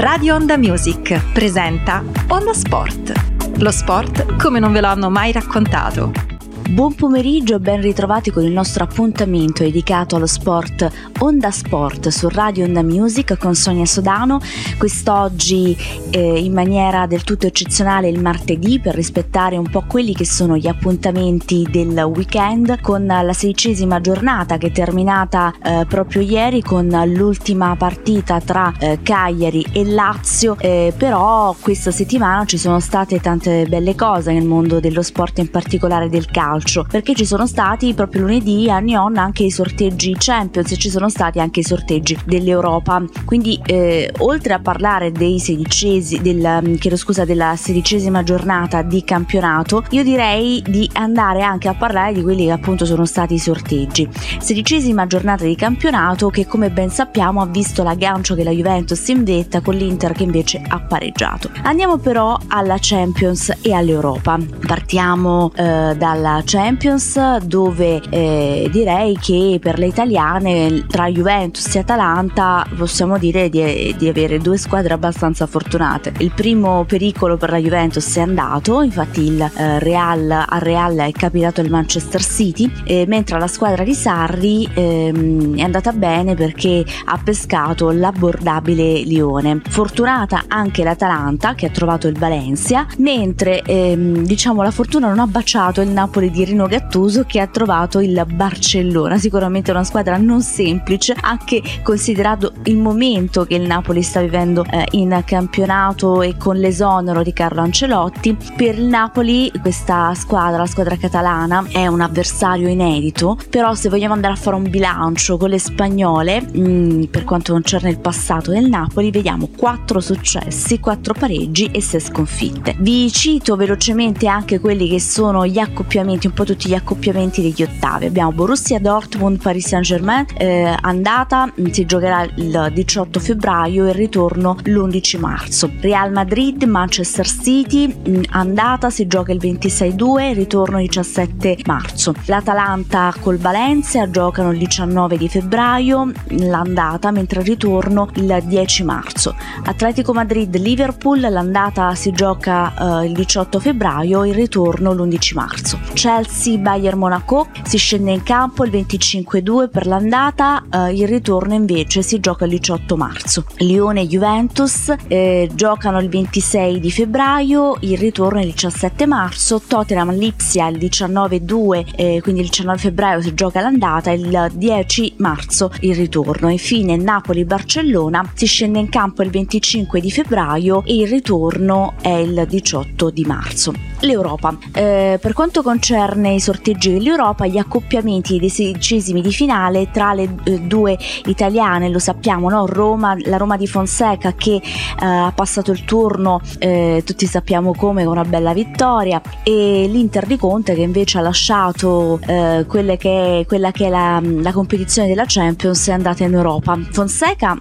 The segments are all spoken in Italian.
Radio Onda Music presenta Onda Sport. Lo sport come non ve lo hanno mai raccontato. Buon pomeriggio e ben ritrovati con il nostro appuntamento dedicato allo sport Onda Sport su Radio Onda Music con Sonia Sodano. Quest'oggi eh, in maniera del tutto eccezionale il martedì per rispettare un po' quelli che sono gli appuntamenti del weekend con la sedicesima giornata che è terminata eh, proprio ieri con l'ultima partita tra eh, Cagliari e Lazio. Eh, però questa settimana ci sono state tante belle cose nel mondo dello sport in particolare del calcio calcio perché ci sono stati proprio lunedì a Nyon anche i sorteggi Champions e ci sono stati anche i sorteggi dell'Europa. Quindi eh, oltre a parlare dei sedicesi del, mm, scusa della sedicesima giornata di campionato io direi di andare anche a parlare di quelli che appunto sono stati i sorteggi. Sedicesima giornata di campionato che come ben sappiamo ha visto l'aggancio che la Juventus in vetta con l'Inter che invece ha pareggiato. Andiamo però alla Champions e all'Europa. Partiamo eh, dalla Champions dove eh, direi che per le italiane tra Juventus e Atalanta possiamo dire di, di, avere due squadre abbastanza fortunate. Il primo pericolo per la Juventus è andato, infatti il eh, Real, al Real è capitato il Manchester City, eh, mentre la squadra di Sarri ehm, è andata bene perché ha pescato l'abbordabile Lione. Fortunata anche l'Atalanta che ha trovato il Valencia, mentre ehm, diciamo la fortuna non ha baciato il Napoli di Rino Gattuso che ha trovato il Barcellona, sicuramente una squadra non semplice, anche considerato il momento che il Napoli sta vivendo eh, in campionato e con l'esonero di Carlo Ancelotti. Per il Napoli questa squadra, la squadra catalana, è un avversario inedito, però se vogliamo andare a fare un bilancio con le spagnole, mh, mm, per quanto concerne il passato del Napoli, vediamo 4 successi, 4 pareggi e 6 sconfitte. Vi cito velocemente anche quelli che sono gli accoppiamenti un po' tutti gli accoppiamenti degli ottavi. Abbiamo Borussia Dortmund, Paris Saint Germain, eh, andata si giocherà il 18 febbraio e ritorno l'11 marzo. Real Madrid, Manchester City, andata si gioca il 26-2, ritorno il 17 marzo. L'Atalanta col Valencia giocano il 19 di febbraio, l'andata, mentre il ritorno il 10 marzo. Atletico Madrid, Liverpool, l'andata si gioca eh, il 18 febbraio, il ritorno l'11 marzo. Chelsea Chelsea Bayern Monaco si scende in campo il 25-2 per l'andata, eh, il ritorno invece si gioca il 18 marzo. Lione Juventus eh, giocano il 26 di febbraio, il ritorno il 17 marzo, Tottenham Lipsia il 19-2, eh, quindi il 19 febbraio si gioca l'andata, il 10 marzo il ritorno. Infine Napoli Barcellona si scende in campo il 25 di febbraio e il ritorno è il 18 di marzo. L'Europa. Eh, per quanto concerne concerne i sorteggi dell'Europa, gli accoppiamenti dei sedicesimi di finale tra le eh, due italiane, lo sappiamo, no? Roma, la Roma di Fonseca che eh, ha passato il turno, eh, tutti sappiamo come, con una bella vittoria, e l'Inter di Conte che invece ha lasciato eh, che, quella che è la, la, competizione della Champions e è andata in Europa. Fonseca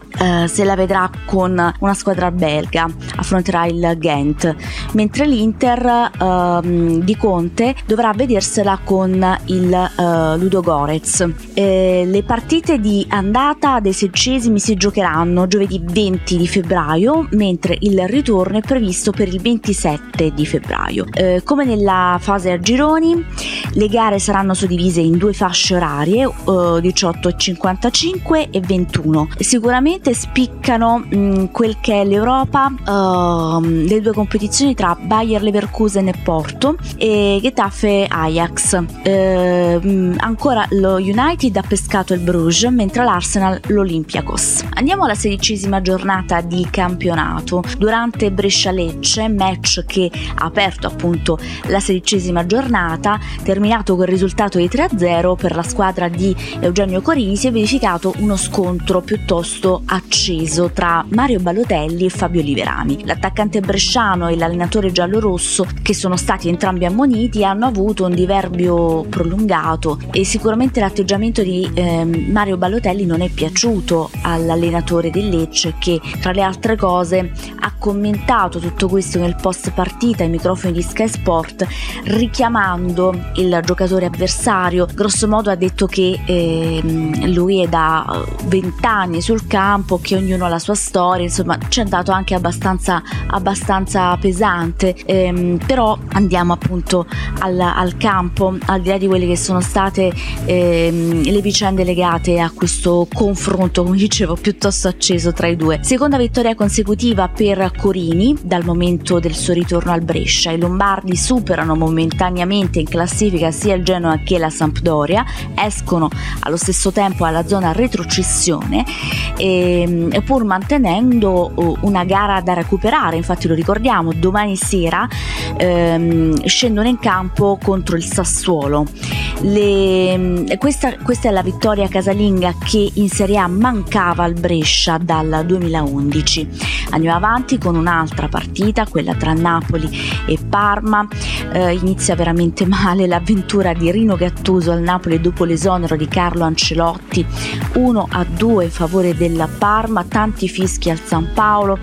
se la vedrà con una squadra belga, affronterà il Ghent, mentre l'Inter ehm, di Conte dovrà vedere vedersela con il uh, Ludo Gorez. Eh, le partite di andata dei sedicesimi si giocheranno giovedì 20 di febbraio, mentre il ritorno è previsto per il 27 di febbraio. Eh, come nella fase a gironi, le gare saranno suddivise in due fasce orarie, uh, 18 e 55 e 21. Sicuramente spiccano mh, mm, quel che è l'Europa, uh, le due competizioni tra Bayer Leverkusen e Porto e Getafe Ajax. Eh, ancora lo United ha pescato il Bruges, mentre l'Arsenal l'Olympiakos. Andiamo alla sedicesima giornata di campionato. Durante Brescia-Lecce, match che ha aperto appunto la sedicesima giornata, terminato col risultato di 3-0 per la squadra di Eugenio Corini, si è verificato uno scontro piuttosto acceso tra Mario Balotelli e Fabio Liverani. L'attaccante bresciano e l'allenatore giallorosso, che sono stati entrambi ammoniti, hanno avuto diverbio prolungato e sicuramente l'atteggiamento di eh, Mario Ballotelli non è piaciuto all'allenatore del Lecce che tra le altre cose ha commentato tutto questo nel post partita ai microfoni di Sky Sport richiamando il giocatore avversario. Grosso modo ha detto che eh, lui è da 20 anni sul campo che ognuno ha la sua storia insomma ci è andato anche abbastanza, abbastanza pesante. Ehm, però andiamo appunto al, al, campo al di là di quelle che sono state ehm, le vicende legate a questo confronto come dicevo piuttosto acceso tra i due. Seconda vittoria consecutiva per Corini dal momento del suo ritorno al Brescia. I Lombardi superano momentaneamente in classifica sia il Genoa che la Sampdoria escono allo stesso tempo alla zona retrocessione e, pur mantenendo una gara da recuperare. Infatti lo ricordiamo domani sera ehm, scendono in campo contro il Sassuolo le, questa, questa, è la vittoria casalinga che in Serie A mancava al Brescia dal 2011. Andiamo avanti con un'altra partita, quella tra Napoli e Parma. Eh, inizia veramente male l'avventura di Rino Gattuso al Napoli dopo l'esonero di Carlo Ancelotti. 1 a 2 in favore della Parma, tanti fischi al San Paolo.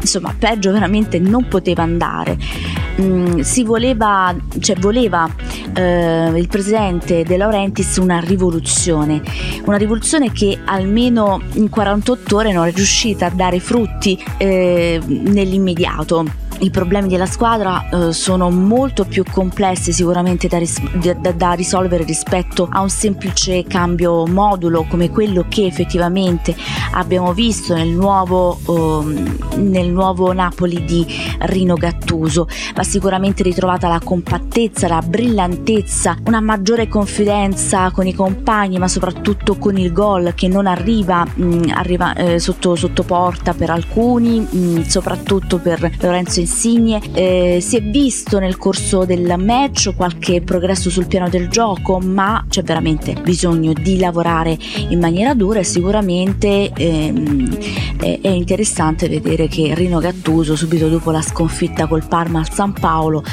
Insomma, peggio veramente non poteva andare. Mm, si voleva, cioè voleva eh, il presidente De Laurentiis una rivoluzione, una rivoluzione che almeno in 48 ore non è riuscita a dare frutti eh, nell'immediato i problemi della squadra eh, sono molto più complessi sicuramente da, ris- da, da, risolvere rispetto a un semplice cambio modulo come quello che effettivamente abbiamo visto nel nuovo, eh, nel nuovo Napoli di Rino Gattuso. Va sicuramente ritrovata la compattezza, la brillantezza, una maggiore confidenza con i compagni ma soprattutto con il gol che non arriva, mh, mm, arriva eh, sotto, sotto, porta per alcuni, mh, mm, soprattutto per Lorenzo Insigne. Eh, si è visto nel corso del match qualche progresso sul piano del gioco, ma c'è veramente bisogno di lavorare in maniera dura e sicuramente ehm, è interessante vedere che Rino Gattuso subito dopo la sconfitta col Parma al San Paolo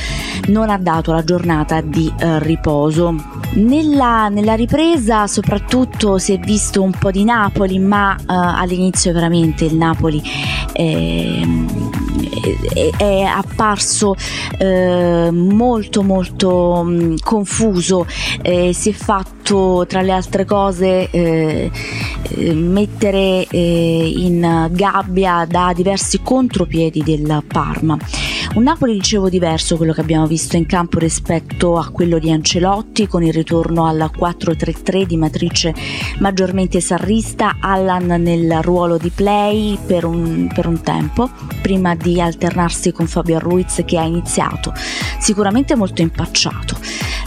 non ha dato la giornata di eh, riposo. Nella, nella, ripresa soprattutto si è visto un po' di Napoli, ma eh, all'inizio veramente il Napoli eh, è, apparso eh, molto molto mh, mm, confuso, eh, si è fatto tra le altre cose eh, eh, mettere eh, in gabbia da diversi contropiedi del Parma. Un Napoli, dicevo, diverso quello che abbiamo visto in campo rispetto a quello di Ancelotti con il ritorno alla 4-3-3 di matrice maggiormente sarrista, Allan nel ruolo di play per un, per un tempo, prima di alternarsi con Fabio Ruiz che ha iniziato sicuramente molto impacciato.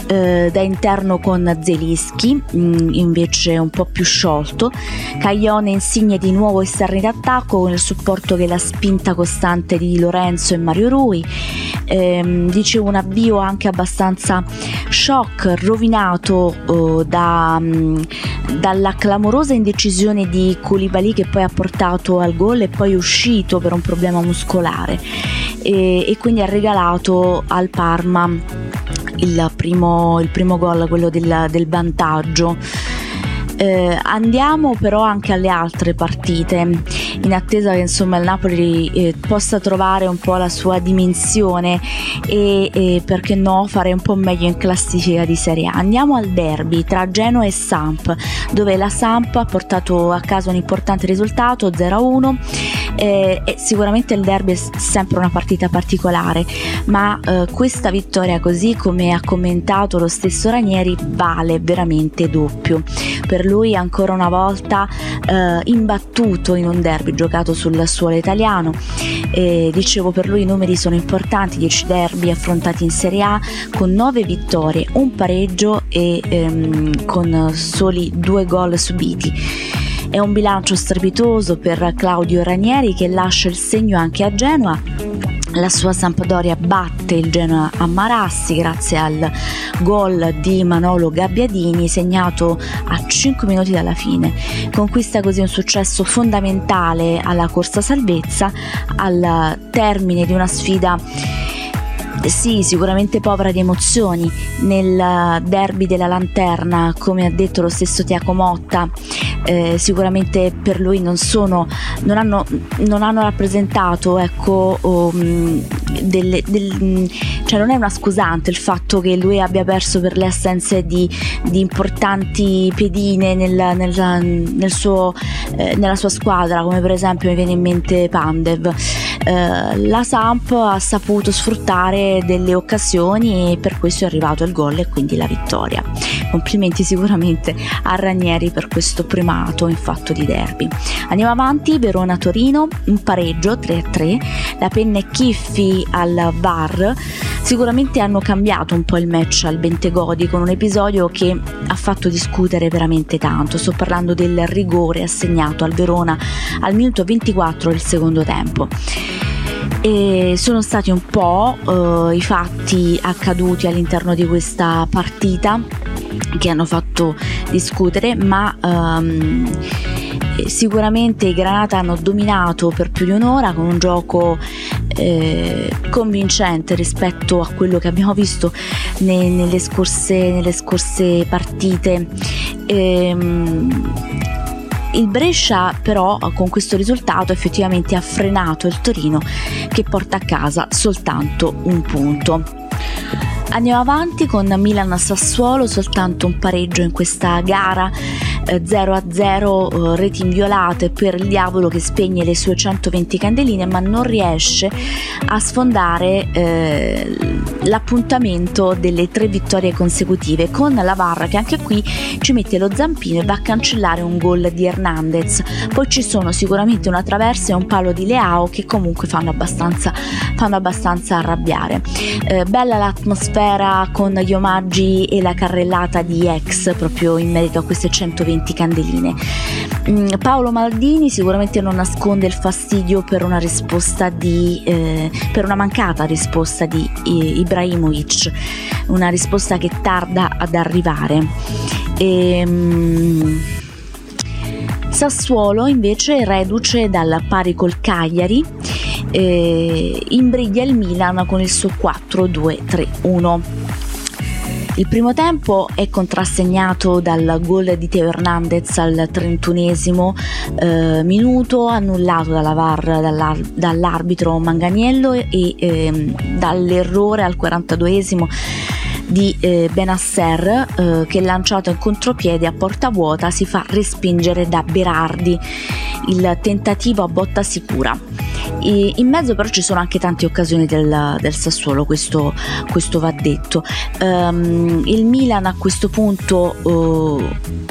Eh, da interno con Zelischi, mm, invece un po' più sciolto, Caglione insigne di nuovo esterni d'attacco con il supporto che la spinta costante di Lorenzo e Mario Rui. Eh, dicevo un avvio anche abbastanza shock, rovinato oh, da, mm, dalla clamorosa indecisione di Koulibaly che poi ha portato al gol e poi è uscito per un problema muscolare e, e quindi ha regalato al Parma il primo, il primo gol, quello del, del vantaggio. Eh, andiamo però anche alle altre partite in attesa che insomma il Napoli eh, possa trovare un po' la sua dimensione e, e, perché no fare un po' meglio in classifica di Serie A. Andiamo al derby tra Genoa e Samp dove la Samp ha portato a casa un importante risultato 0-1 eh, sicuramente il derby è sempre una partita particolare, ma eh, questa vittoria, così come ha commentato lo stesso Ranieri, vale veramente doppio. Per lui ancora una volta eh, imbattuto in un derby giocato sul suolo italiano. E, dicevo per lui i numeri sono importanti, 10 derby affrontati in Serie A con 9 vittorie, un pareggio e ehm, con soli 2 gol subiti. È un bilancio strepitoso per Claudio Ranieri che lascia il segno anche a Genoa la sua Sampdoria batte il Genoa a Marassi grazie al gol di Manolo Gabbiadini segnato a 5 minuti dalla fine. Conquista così un successo fondamentale alla corsa salvezza al termine di una sfida sì, sicuramente povera di emozioni. Nel derby della lanterna, come ha detto lo stesso Tiago Motta, eh, sicuramente per lui non sono, non hanno, non hanno rappresentato, ecco, um, delle, del, cioè non è una scusante il fatto che lui abbia perso per le assenze di, di importanti pedine nel, nel, nel suo, eh, nella sua squadra, come per esempio mi viene in mente Pandev. Eh, la Samp ha saputo sfruttare delle occasioni e per questo è arrivato il gol e quindi la vittoria. Complimenti sicuramente a Ranieri per questo primato in fatto di derby. Andiamo avanti, Verona-Torino, un pareggio 3-3, la penna e Chiffi al VAR sicuramente hanno cambiato un po' il match al Bentegodi con un episodio che ha fatto discutere veramente tanto. Sto parlando del rigore assegnato al Verona al minuto 24 del secondo tempo e sono stati un po' uh, i fatti accaduti all'interno di questa partita che hanno fatto discutere, ma um, sicuramente i Granata hanno dominato per più di un'ora con un gioco eh, convincente rispetto a quello che abbiamo visto ne, nelle, scorse, nelle, scorse, partite. Ehm, il Brescia però con questo risultato effettivamente ha frenato il Torino che porta a casa soltanto un punto. Andiamo avanti con Milan Sassuolo, soltanto un pareggio in questa gara 0 a 0 eh, reti inviolate per il diavolo che spegne le sue 120 candeline ma non riesce a sfondare eh, l'appuntamento delle tre vittorie consecutive con la Varra che anche qui ci mette lo zampino e va a cancellare un gol di Hernandez. Poi ci sono sicuramente una traversa e un palo di Leao che comunque fanno abbastanza, fanno abbastanza arrabbiare. Eh, bella l'atmosfera con gli omaggi e la carrellata di ex proprio in merito a queste 120 20 candeline. Mm, Paolo Maldini sicuramente non nasconde il fastidio per una risposta di eh, per una mancata risposta di Ibrahimovic, una risposta che tarda ad arrivare. E, um, Sassuolo invece reduce dal pari col Cagliari eh, imbriglia il Milan con il suo 4-2-3-1 il primo tempo è contrassegnato dal gol di Teo Hernandez al 31 eh, minuto, annullato dalla VAR dall'ar- dall'arbitro Manganiello e eh, dall'errore al 42 di eh, Benasser eh, che lanciato in contropiede a porta vuota si fa respingere da Berardi il tentativo a botta sicura e in mezzo però ci sono anche tante occasioni del, del Sassuolo, questo, questo, va detto. Um, il Milan a questo punto uh,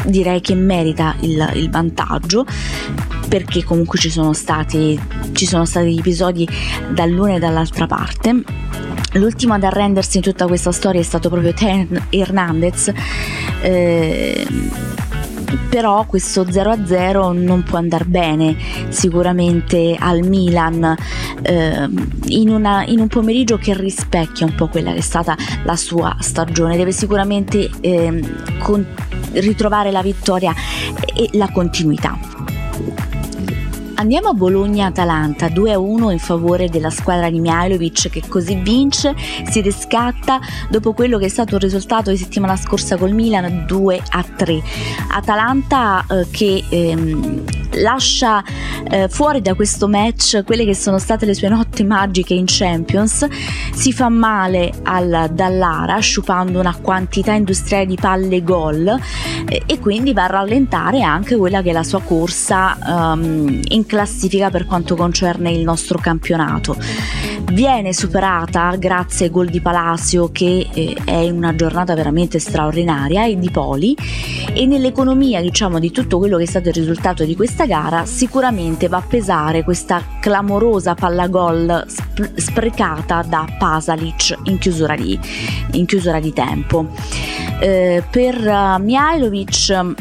direi che merita il, il vantaggio perché comunque ci sono stati, ci sono stati episodi dall'una e dall'altra parte. L'ultimo ad arrendersi in tutta questa storia è stato proprio Ten Hernandez. Eh, però questo 0-0 non può andare bene sicuramente al Milan eh, in, una, in, un pomeriggio che rispecchia un po' quella che è stata la sua stagione. Deve sicuramente eh, con, ritrovare la vittoria e la continuità Andiamo a Bologna-Atalanta 2-1 in favore della squadra di Mihailovic che così vince, si riscatta dopo quello che è stato il risultato di settimana scorsa col Milan 2-3. Atalanta eh, che ehm, lascia eh, fuori da questo match quelle che sono state le sue notti magiche in Champions, si fa male al Dallara sciupando una quantità industriale di palle gol eh, e quindi va a rallentare anche quella che è la sua corsa um, in classifica per quanto concerne il nostro campionato. Viene superata grazie ai gol di Palacio che eh, è una giornata veramente straordinaria e di Poli e nell'economia diciamo di tutto quello che è stato il risultato di questa gara sicuramente va a pesare questa clamorosa palla gol sp- sprecata da Pasalic in chiusura di, in chiusura di tempo. Eh, per uh, Mihailovic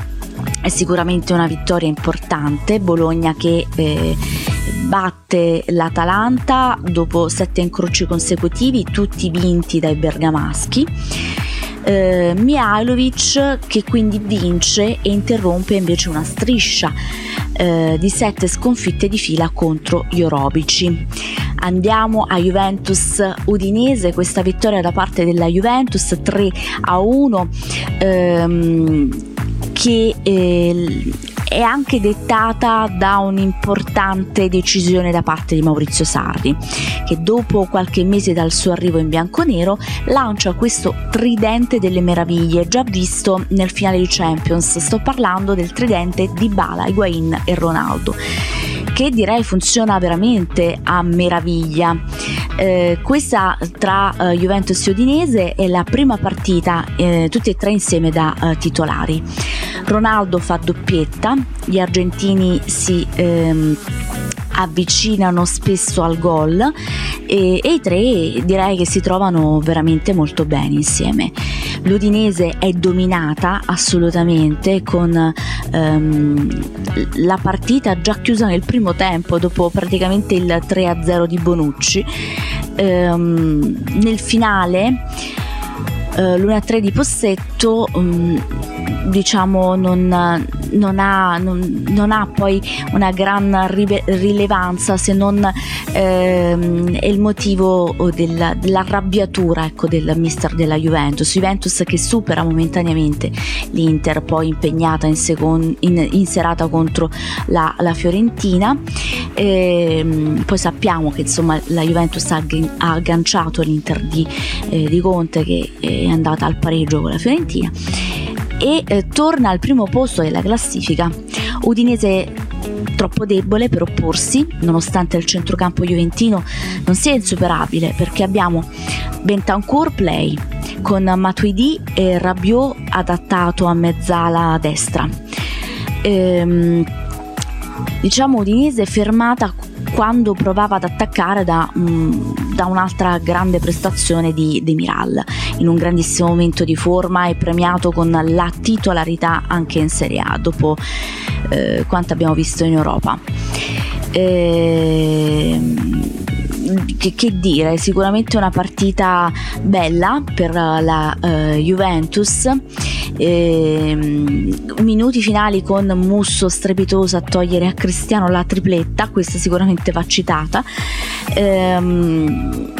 è sicuramente una vittoria importante, Bologna che eh, batte l'Atalanta dopo sette incroci consecutivi, tutti vinti dai bergamaschi. Eh, Mihailovic che quindi vince e interrompe invece una striscia eh, di sette sconfitte di fila contro gli Orobici. Andiamo a Juventus Udinese, questa vittoria da parte della Juventus 3 a 1 ehm, che eh, è anche dettata da un'importante decisione da parte di Maurizio Sarri, che dopo qualche mese dal suo arrivo in bianconero lancia questo tridente delle meraviglie già visto nel finale di Champions. Sto parlando del tridente di Bala, Higuain e Ronaldo che direi funziona veramente a meraviglia. Eh, questa tra eh, Juventus e Udinese è la prima partita, eh, tutti e tre insieme da eh, titolari. Ronaldo fa doppietta, gli argentini si ehm, avvicinano spesso al gol e, e, i tre direi che si trovano veramente molto bene insieme. L'Udinese è dominata assolutamente con ehm, la partita già chiusa nel primo tempo dopo praticamente il 3-0 di Bonucci. Ehm, nel finale eh, l'1-3 di Possetto um, diciamo non, non, ha, non, non, ha, poi una gran rilevanza se non ehm, è il motivo della, dell'arrabbiatura ecco, del mister della Juventus. Juventus che supera momentaneamente l'Inter poi impegnata in, second, in, in serata contro la, la Fiorentina. E, ehm, poi sappiamo che insomma la Juventus ha, ha agganciato l'Inter di, eh, di Conte che è andata al pareggio con la Fiorentina e eh, torna al primo posto della classifica. Udinese troppo debole per opporsi, nonostante il centrocampo juventino non sia insuperabile, perché abbiamo Bentancur play con Matuidi e Rabiot adattato a mezzala destra. Ehm, diciamo Udinese fermata quando provava ad attaccare da, um, da un'altra grande prestazione di Demiral in un grandissimo momento di forma e premiato con la titolarità anche in Serie A dopo eh, quanto abbiamo visto in Europa. E che, che, dire, sicuramente una partita bella per la uh, Juventus. E, minuti finali con Musso strepitoso a togliere a Cristiano la tripletta, questa sicuramente va citata. Ehm,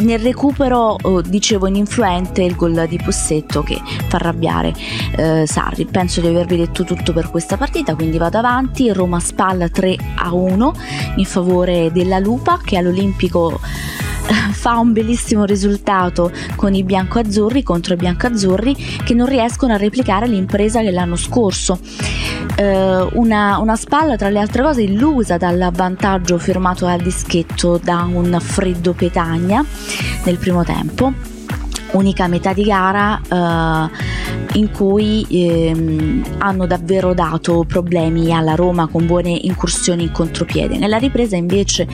nel recupero oh, dicevo ininfluente il gol di Pussetto che fa arrabbiare eh, Sarri. Penso di avervi detto tutto per questa partita, quindi vado avanti. Roma spalla 3 a 1 in favore della Lupa che all'Olimpico fa un bellissimo risultato con i biancoazzurri contro i biancoazzurri che non riescono a replicare l'impresa dell'anno scorso. Eh, una, una, spalla tra le altre cose illusa dal vantaggio firmato al dischetto da un freddo Petagna nel primo tempo unica metà di gara eh, in cui ehm, hanno davvero dato problemi alla Roma con buone incursioni in contropiede. Nella ripresa invece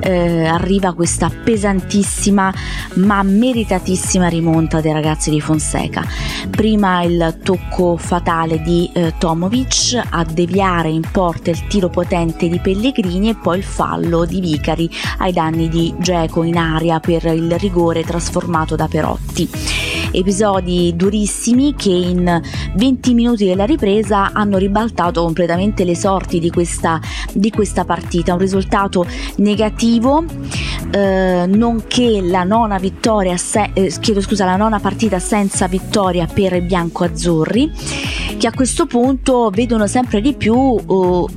eh, arriva questa pesantissima ma meritatissima rimonta dei ragazzi di Fonseca. Prima il tocco fatale di eh, Tomovic a deviare in porta il tiro potente di Pellegrini e poi il fallo di Vicari ai danni di Geco in aria per il rigore trasformato da Perotti. Episodi durissimi che in 20 minuti della ripresa hanno ribaltato completamente le sorti di questa, di questa partita. Un risultato negativo, eh, nonché la nona vittoria, se, eh, chiedo scusa, la nona partita senza vittoria per i bianco-azzurri, che a questo punto vedono sempre di più. Uh,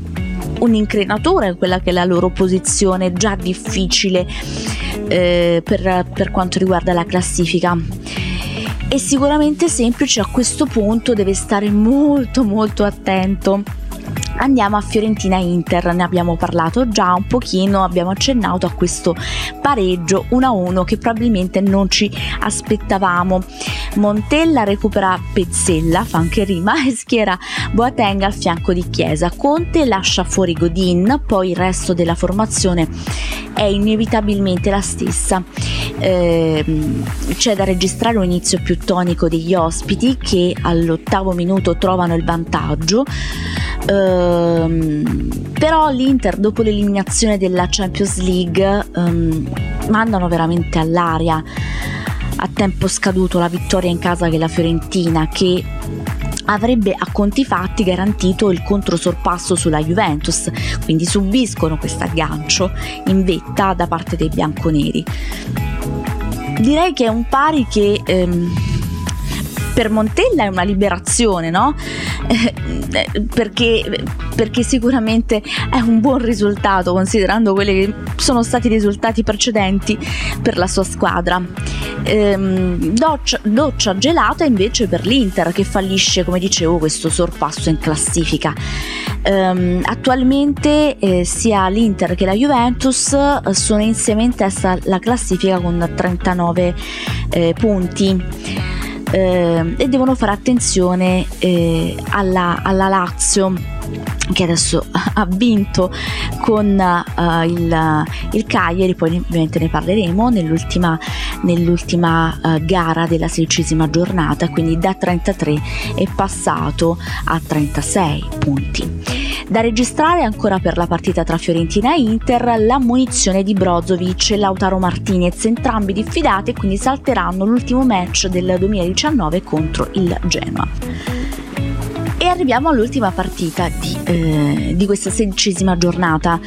un incrinatore in quella che è la loro posizione già difficile eh, per, per quanto riguarda la classifica. È sicuramente semplice a questo punto deve stare molto molto attento Andiamo a Fiorentina Inter, ne abbiamo parlato già un pochino, abbiamo accennato a questo pareggio 1-1 che probabilmente non ci aspettavamo. Montella recupera Pezzella, fa anche rima, e schiera Boateng al fianco di Chiesa. Conte lascia fuori Godin, poi il resto della formazione è inevitabilmente la stessa. Eh, c'è da registrare un inizio più tonico degli ospiti che all'ottavo minuto trovano il vantaggio. Um, però l'Inter dopo l'eliminazione della Champions League um, mandano veramente all'aria a tempo scaduto la vittoria in casa che la Fiorentina che avrebbe a conti fatti garantito il controsorpasso sulla Juventus, quindi subiscono questo aggancio in vetta da parte dei bianconeri. Direi che è un pari che ehm, per Montella è una liberazione, no? Eh, perché, perché, sicuramente è un buon risultato considerando quelli che sono stati i risultati precedenti per la sua squadra. Ehm, doccia, doccia gelata invece per l'Inter che fallisce, come dicevo, questo sorpasso in classifica. Ehm, attualmente eh, sia l'Inter che la Juventus eh, sono insieme in testa alla classifica con 39 eh, punti eh, e devono fare attenzione eh, alla, alla Lazio che adesso ha vinto con uh, il, il, Cagliari, poi ovviamente ne parleremo nell'ultima, nell'ultima uh, gara della sedicesima giornata, quindi da 33 è passato a 36 punti. Da registrare ancora per la partita tra Fiorentina e Inter la munizione di Brozovic e Lautaro Martinez, entrambi diffidati e quindi salteranno l'ultimo match del 2019 contro il Genoa. E arriviamo all'ultima partita di, eh, di questa sedicesima giornata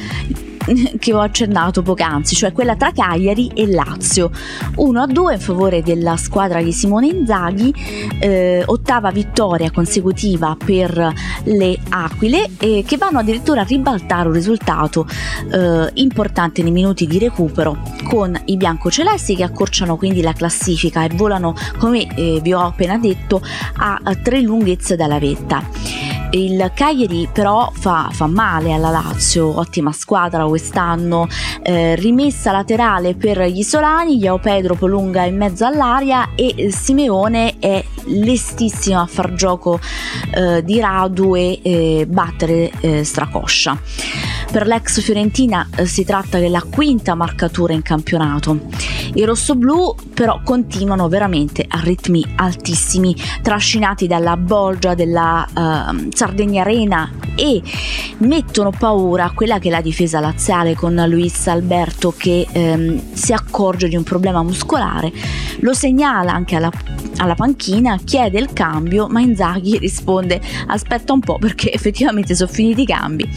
che ho accennato poc'anzi, cioè quella tra Cagliari e Lazio. 1 a 2 in favore della squadra di Simone Inzaghi, eh, ottava vittoria consecutiva per le Aquile eh, che vanno addirittura a ribaltare un risultato eh, importante nei minuti di recupero con i biancocelesti che accorciano quindi la classifica e volano, come eh, vi ho appena detto, a tre lunghezze dalla vetta. Il Cagliari però fa, fa, male alla Lazio, ottima squadra quest'anno, eh, rimessa laterale per gli Isolani, Iao Pedro prolunga in mezzo all'aria e Simeone è lestissimo a far gioco eh, di Radu e eh, battere Stracoscia. Per l'ex Fiorentina eh, si tratta della quinta marcatura in campionato. I rossoblù però continuano veramente a ritmi altissimi, trascinati dalla bolgia della Sardiniarena e mettono paura quella che è la difesa laziale con Luis Alberto che um, si accorge di un problema muscolare, lo segnala anche alla alla panchina, chiede il cambio, ma Inzaghi risponde aspetta un po' perché effettivamente sono finiti i cambi.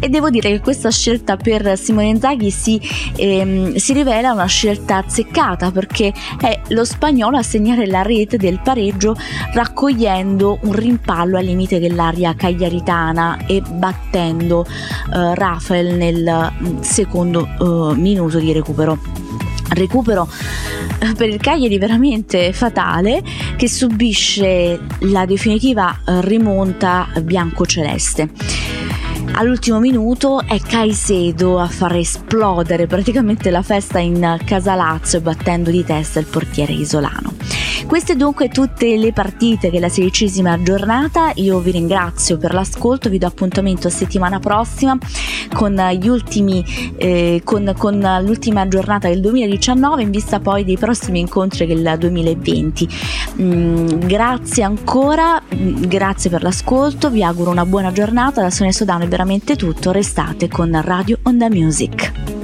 E devo dire che questa scelta per Simone Inzaghi si, ehm, si rivela una scelta azzeccata perché è lo spagnolo a segnare la rete del pareggio raccogliendo un rimpallo al limite dell'area cagliaritana e battendo eh, Rafael nel mm, secondo eh, minuto di recupero recupero eh, per il Cagliari veramente fatale che subisce la definitiva eh, rimonta bianco-celeste. All'ultimo minuto è Caicedo a far esplodere praticamente la festa in Casalazzo battendo di testa il portiere isolano. Queste dunque tutte le partite della sedicesima giornata, io vi ringrazio per l'ascolto, vi do appuntamento settimana prossima con, ultimi, eh, con, con l'ultima giornata del 2019 in vista poi dei prossimi incontri del 2020. Mm, grazie ancora, mm, grazie per l'ascolto, vi auguro una buona giornata, da Sonia Sodano è veramente tutto, restate con Radio Onda Music.